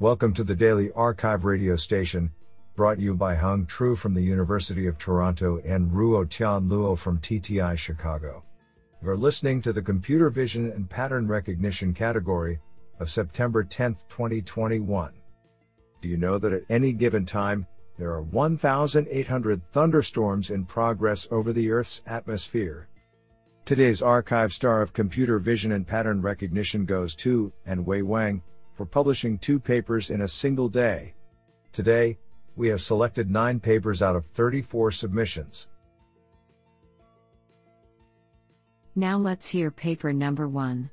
Welcome to the Daily arXiv radio station, brought you by Hung Tru from the University of Toronto and Ruo Tian Luo from TTI Chicago. You're listening to the Computer Vision and Pattern Recognition category of September 10, 2021. Do you know that at any given time, there are 1,800 thunderstorms in progress over the Earth's atmosphere? Today's arXiv star of computer vision and pattern recognition goes to, and Wei Wang, for publishing two papers in a single day. Today, we have selected nine papers out of 34 submissions. Now let's hear paper number one.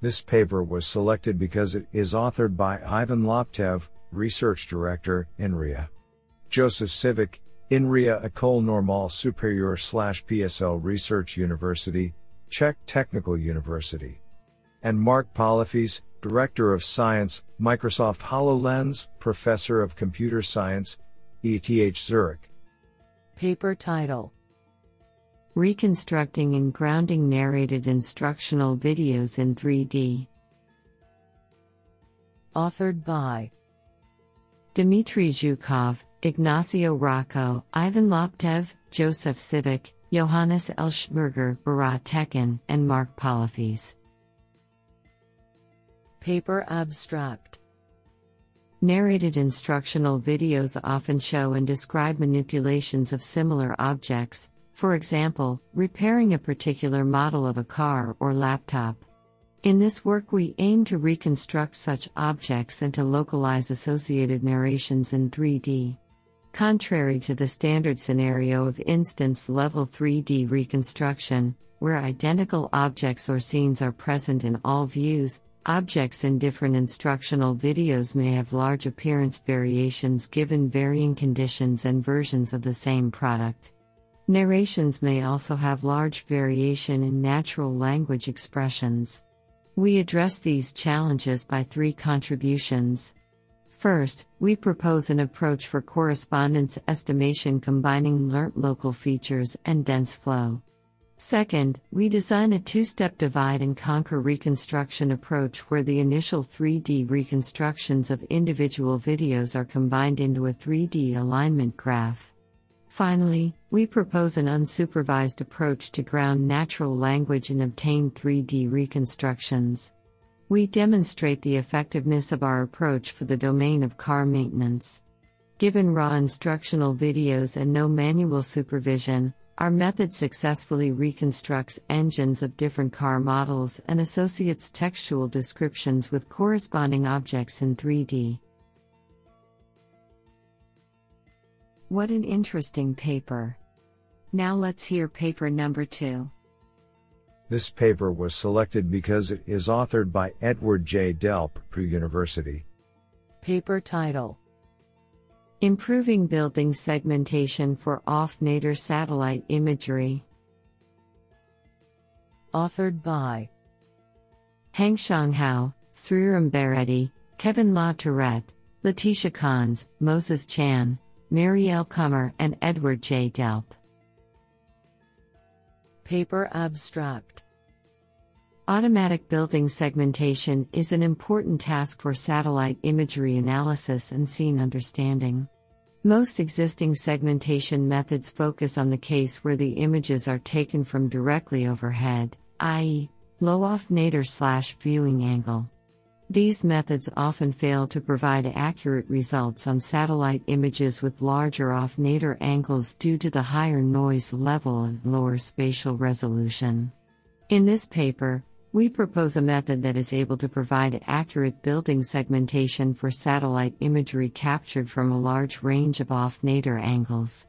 This paper was selected because it is authored by Ivan Laptev, Research Director, INRIA. Josef Sivic, INRIA École Normale Supérieure slash PSL Research University, Czech Technical University. And Marc Pollefeys, Director of Science, Microsoft HoloLens, Professor of Computer Science, ETH Zurich. Paper title Reconstructing and Grounding Narrated Instructional Videos in 3D. Authored by Dmitry Zhukov, Ignacio Rocco, Ivan Laptev, Josef Sivic, Johannes L. Schönberger, Barat Tekin, and Marc Pollefeys. Paper Abstract Narrated instructional videos often show and describe manipulations of similar objects, for example, repairing a particular model of a car or laptop. In this work, we aim to reconstruct such objects and to localize associated narrations in 3D. Contrary to the standard scenario of instance level 3D reconstruction, where identical objects or scenes are present in all views, objects in different instructional videos may have large appearance variations given varying conditions and versions of the same product. Narrations may also have large variation in natural language expressions. We address these challenges by three contributions. First, we propose an approach for correspondence estimation combining learnt local features and dense flow. Second, we design a two step divide and conquer reconstruction approach where the initial 3D reconstructions of individual videos are combined into a 3D alignment graph. Finally, we propose an unsupervised approach to ground natural language and obtain 3D reconstructions. We demonstrate the effectiveness of our approach for the domain of car maintenance. Given raw instructional videos and no manual supervision, our method successfully reconstructs engines of different car models and associates textual descriptions with corresponding objects in 3D. What an interesting paper. Now let's hear paper number two. This paper was selected because it is authored by Edward J. Delp, Purdue University. Paper title Improving Building Segmentation for Off Nadir Satellite Imagery. Authored by Hanxiang Hao, Sriram Baireddy, Kevin La Tourette, Letitia Kahns, Moses Chan, Marielle Kummer, and Edward J. Delp. Paper Abstract Automatic building segmentation is an important task for satellite imagery analysis and scene understanding. Most existing segmentation methods focus on the case where the images are taken from directly overhead, i.e., low off nadir slash viewing angle. These methods often fail to provide accurate results on satellite images with larger off nadir angles due to the higher noise level and lower spatial resolution. In this paper, we propose a method that is able to provide accurate building segmentation for satellite imagery captured from a large range of off nadir angles.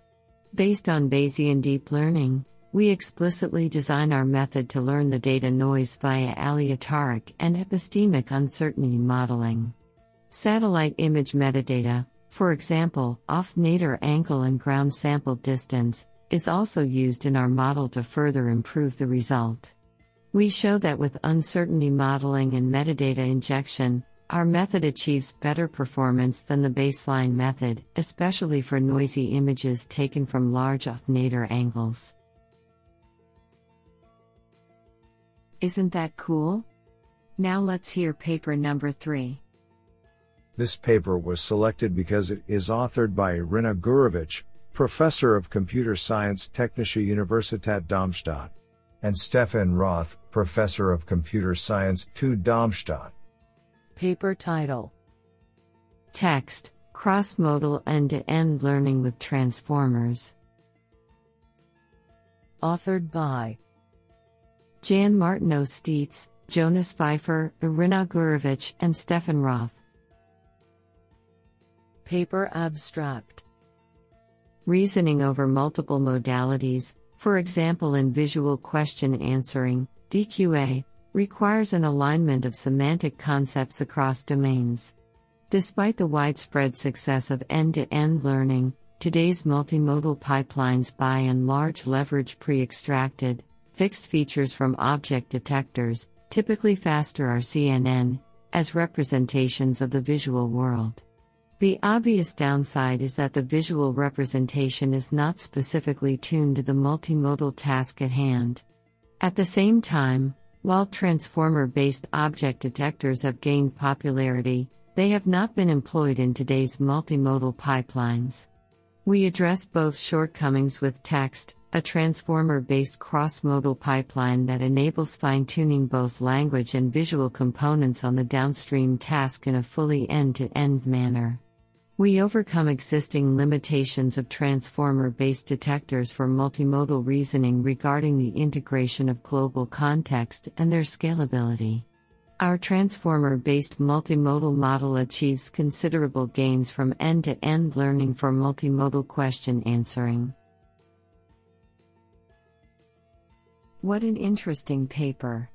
Based on Bayesian deep learning, we explicitly design our method to learn the data noise via aleatoric and epistemic uncertainty modeling. Satellite image metadata, for example, off nadir angle and ground sample distance, is also used in our model to further improve the result. We show that with uncertainty modeling and metadata injection, our method achieves better performance than the baseline method, especially for noisy images taken from large off nadir angles. Isn't that cool? Now let's hear paper number 3. This paper was selected because it is authored by Iryna Gurevych, Professor of Computer Science Technische Universität Darmstadt, and Stefan Roth, Professor of Computer Science TU Darmstadt. Paper title Text Cross modal end to end learning with transformers. Authored by Jan Martineau Steets, Jonas Pfeiffer, Iryna Gurevych, and Stefan Roth. Paper abstract Reasoning over multiple modalities, for example in visual question answering, VQA, requires an alignment of semantic concepts across domains. Despite the widespread success of end to end learning, today's multimodal pipelines by and large leverage pre extracted, fixed features from object detectors, typically faster RCNN, as representations of the visual world. The obvious downside is that the visual representation is not specifically tuned to the multimodal task at hand. At the same time, while transformer based object detectors have gained popularity, they have not been employed in today's multimodal pipelines. We address both shortcomings with text, a transformer based cross modal pipeline that enables fine tuning both language and visual components on the downstream task in a fully end to end manner. We overcome existing limitations of transformer based detectors for multimodal reasoning regarding the integration of global context and their scalability. Our transformer based multimodal model achieves considerable gains from end to end learning for multimodal question answering. What an interesting paper!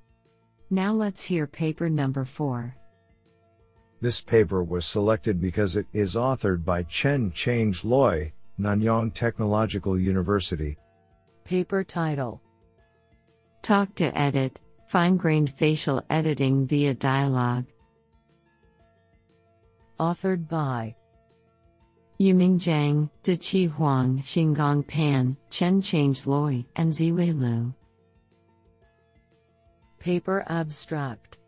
Now let's hear paper number 4. This paper was selected because it is authored by Chen Change Loy, Nanyang Technological University. Paper title Talk to Edit Fine grained facial editing via dialogue. Authored by Yuming Zhang, Ziqi Huang, Xingang Pan, Chen Change Loy, and Ziwei Liu. Paper abstract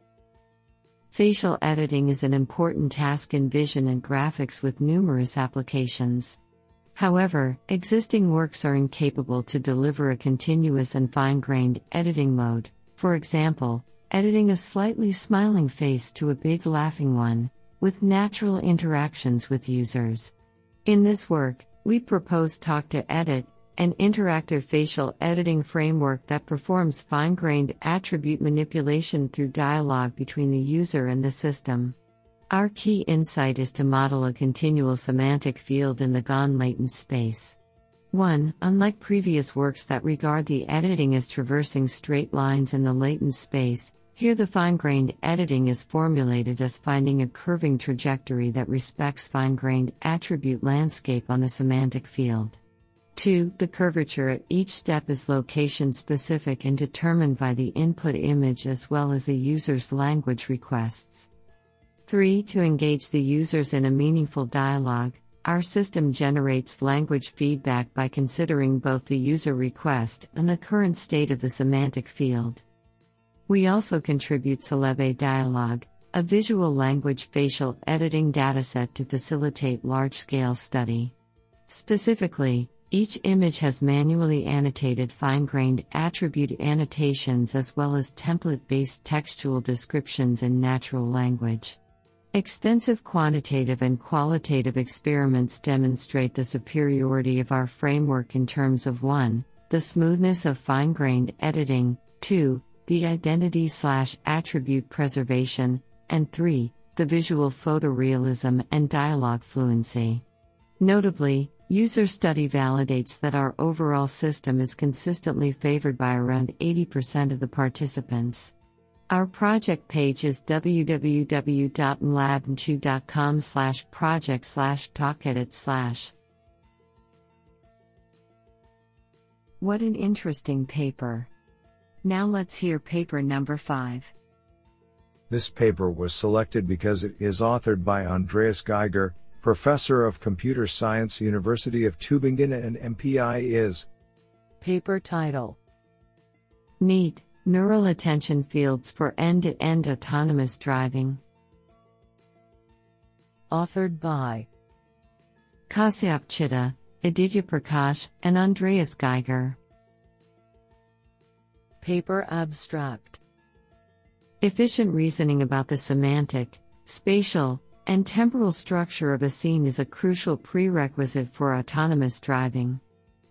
Facial editing is an important task in vision and graphics with numerous applications. However, existing works are incapable to deliver a continuous and fine grained editing mode, for example, editing a slightly smiling face to a big laughing one, with natural interactions with users. In this work, we propose Talk to Edit, an interactive facial editing framework that performs fine grained attribute manipulation through dialogue between the user and the system. Our key insight is to model a continual semantic field in the GAN latent space. 1. Unlike previous works that regard the editing as traversing straight lines in the latent space, here the fine grained editing is formulated as finding a curving trajectory that respects fine grained attribute landscape on the semantic field. 2. The curvature at each step is location specific and determined by the input image as well as the user's language requests. 3. To engage the users in a meaningful dialogue, our system generates language feedback by considering both the user request and the current state of the semantic field. We also contribute CelebA-Dialog, a visual language facial editing dataset to facilitate large scale study. Specifically, each image has manually annotated fine grained attribute annotations as well as template based textual descriptions in natural language. Extensive quantitative and qualitative experiments demonstrate the superiority of our framework in terms of 1. The smoothness of fine grained editing, 2. The identity slash attribute preservation, and 3. The visual photorealism and dialogue fluency. Notably, User study validates that our overall system is consistently favored by around 80% of the participants. Our project page is www.mlabnchu.com slash project slash talkedit slash. What an interesting paper. Now let's hear paper number 5. This paper was selected because it is authored by Andreas Geiger, Professor of Computer Science, University of Tübingen, and MPI is. Paper title NEAT Neural Attention Fields for End to End Autonomous Driving. Authored by Kashyap Chitta, Aditya Prakash, and Andreas Geiger. Paper Abstract Efficient reasoning about the semantic, spatial, and temporal structure of a scene is a crucial prerequisite for autonomous driving.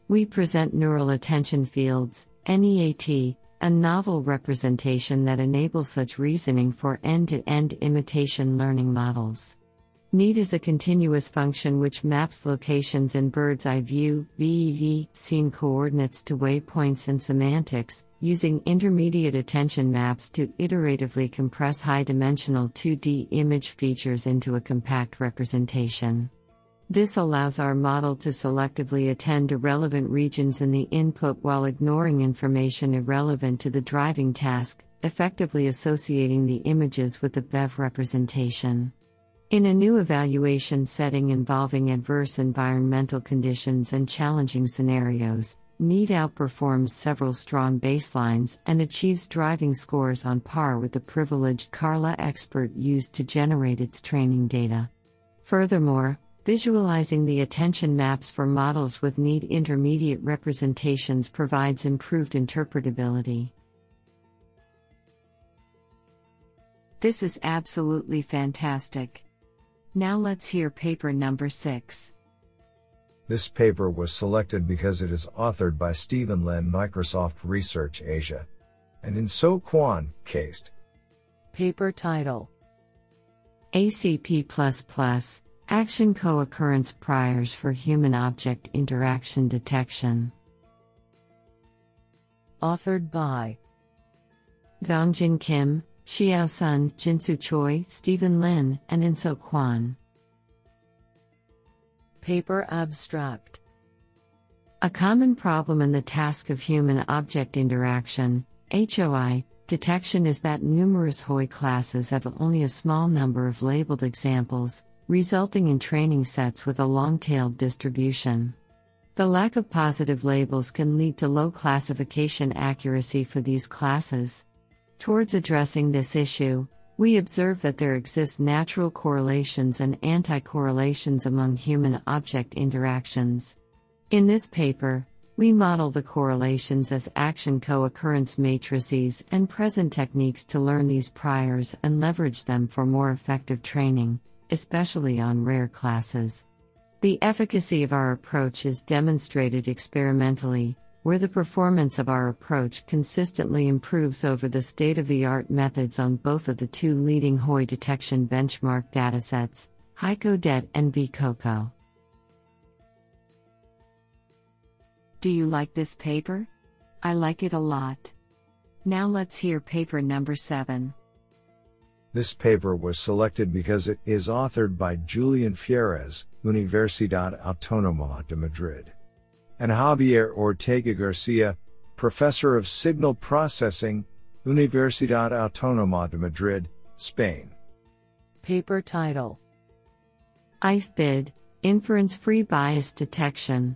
We present neural attention fields, NEAT, a novel representation that enables such reasoning for end to end imitation learning models. NEAT is a continuous function which maps locations in bird's eye view (BEV) scene coordinates to waypoints and semantics, using intermediate attention maps to iteratively compress high dimensional 2D image features into a compact representation. This allows our model to selectively attend to relevant regions in the input while ignoring information irrelevant to the driving task, effectively associating the images with the BEV representation. In a new evaluation setting involving adverse environmental conditions and challenging scenarios, NEAT outperforms several strong baselines and achieves driving scores on par with the privileged Carla expert used to generate its training data. Furthermore, visualizing the attention maps for models with NEAT intermediate representations provides improved interpretability. This is absolutely fantastic. Now let's hear paper number 6. This paper was selected because it is authored by Stephen Lin, Microsoft Research Asia, and Insoo Kwon, KAIST. Paper title ACP Action Co occurrence priors for human object interaction detection. Authored by Dongjin Kim, Xiao Sun, Jinsoo Choi, Stephen Lin, and In So Kweon. Paper Abstract A common problem in the task of human object interaction, HOI, detection is that numerous HOI classes have only a small number of labeled examples, resulting in training sets with a long tailed distribution. The lack of positive labels can lead to low classification accuracy for these classes. Towards addressing this issue, we observe that there exist natural correlations and anti correlations among human object interactions. In this paper, we model the correlations as action co occurrence matrices and present techniques to learn these priors and leverage them for more effective training, especially on rare classes. The efficacy of our approach is demonstrated experimentally, where the performance of our approach consistently improves over the state of the art methods on both of the two leading HOI detection benchmark datasets, HICO-DET and V-COCO. Do you like this paper? I like it a lot. Now let's hear paper number 7. This paper was selected because it is authored by Julian Fierrez, Universidad Autónoma de Madrid and Javier Ortega Garcia, Professor of Signal Processing, Universidad Autónoma de Madrid, Spain. Paper title IFBID Inference Free Bias Detection.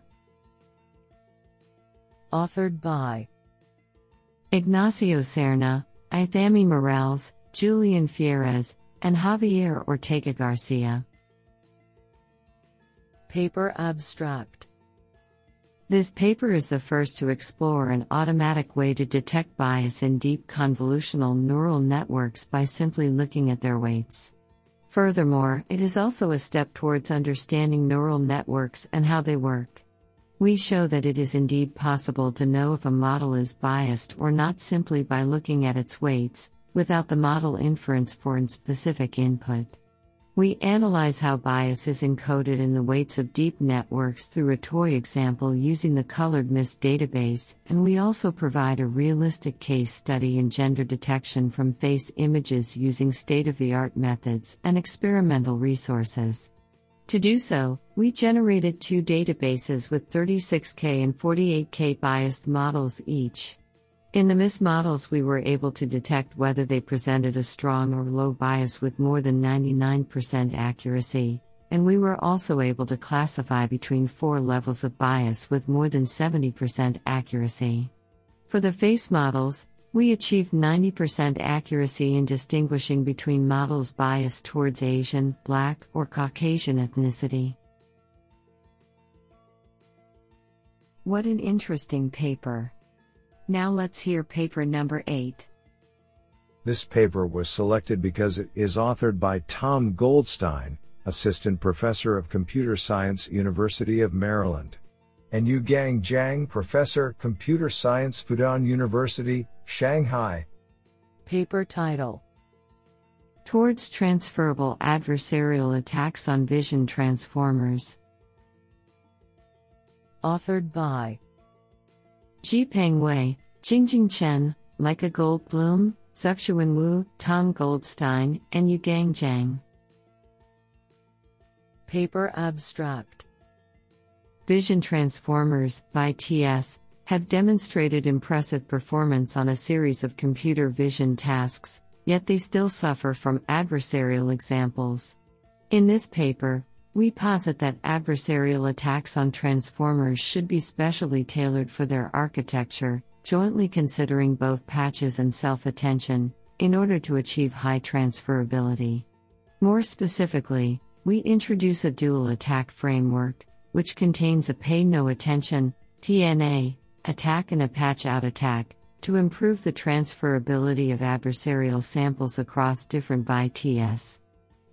Authored by Ignacio Serna, Aythami Morales, Julian Fierrez, and Javier Ortega Garcia. Paper Abstract this paper is the first to explore an automatic way to detect bias in deep convolutional neural networks by simply looking at their weights. Furthermore, it is also a step towards understanding neural networks and how they work. We show that it is indeed possible to know if a model is biased or not simply by looking at its weights, without the model inference for a specific input. We analyze how bias is encoded in the weights of deep networks through a toy example using the Colored MNIST database, and we also provide a realistic case study in gender detection from face images using state of the art methods and experimental resources. To do so, we generated two databases with 36K and 48K biased models each. In the MNIST models, we were able to detect whether they presented a strong or low bias with more than 99% accuracy, and we were also able to classify between four levels of bias with more than 70% accuracy. For the face models, We achieved 90% accuracy in distinguishing between models biased towards Asian, Black, or Caucasian ethnicity. What an interesting paper! Now let's hear paper number 8. This paper was selected because it is authored by Tom Goldstein, Assistant Professor of Computer Science, University of Maryland, and Yugang Jiang, Professor, Computer Science, Fudan University, Shanghai. Paper title Towards Transferable Adversarial Attacks on Vision Transformers. Authored by Zhipeng Wei, Jingjing Chen, Micah Goldblum, Zuxiwen Wu, Tom Goldstein, and Yugang Zhang. Paper abstract Vision Transformers, VITS, have demonstrated impressive performance on a series of computer vision tasks, yet they still suffer from adversarial examples. In this paper, we posit that adversarial attacks on transformers should be specially tailored for their architecture, jointly considering both patches and self attention, in order to achieve high transferability. More specifically, we introduce a dual attack framework, which contains a pay no attention PNA, attack and a patch out attack, to improve the transferability of adversarial samples across different VITS.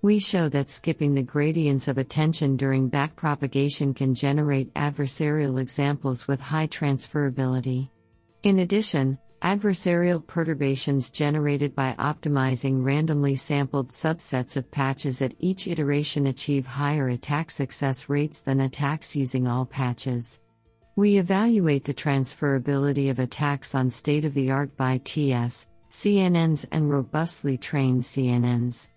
We show that skipping the gradients of attention during backpropagation can generate adversarial examples with high transferability. In addition, adversarial perturbations generated by optimizing randomly sampled subsets of patches at each iteration achieve higher attack success rates than attacks using all patches. We evaluate the transferability of attacks on state of the art VITS, CNNs, and robustly trained CNNs.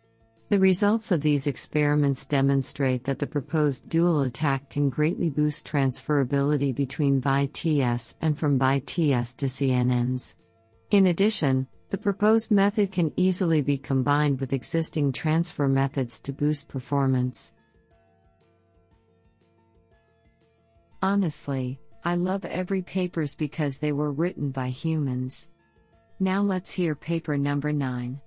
The results of these experiments demonstrate that the proposed dual attack can greatly boost transferability between VITS and from VITS to CNNs. In addition, the proposed method can easily be combined with existing transfer methods to boost performance. Honestly, I love every papers because they were written by humans. Now let's hear paper number 9.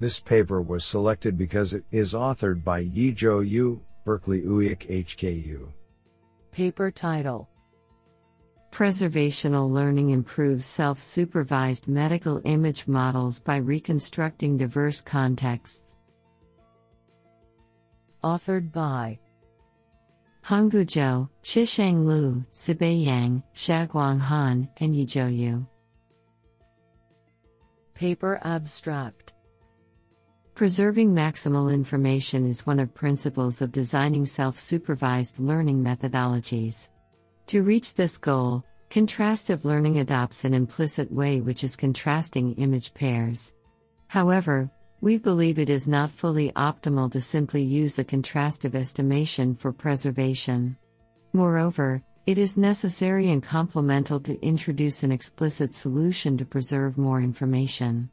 This paper was selected because it is authored by Yizhou Yu, Berkeley UIC HKU. Paper title Preservational learning improves self supervised medical image models by reconstructing diverse contexts. Authored by Honggu Zhou, Shisheng Lu, Sibei Yang, Shaguang Han, and Yizhou Yu. Paper abstract Preserving maximal information is one of principles of designing self-supervised learning methodologies. To reach this goal, contrastive learning adopts an implicit way which is contrasting image pairs. However, we believe it is not fully optimal to simply use the contrastive estimation for preservation. Moreover, it is necessary and complemental to introduce an explicit solution to preserve more information.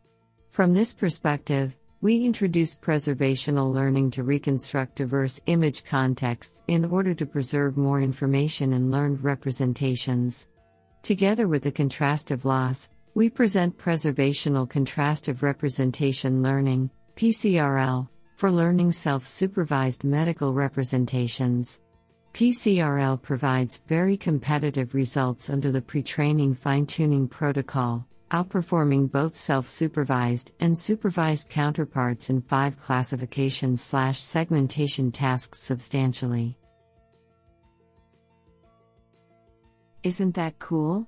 From this perspective, we introduced preservational learning to reconstruct diverse image contexts in order to preserve more information in learned representations. Together with the contrastive loss, we present preservational contrastive representation learning, PCRL, for learning self supervised medical representations. PCRL provides very competitive results under the pre training fine tuning protocol outperforming both self-supervised and supervised counterparts in five classification slash segmentation tasks substantially. Isn't that cool?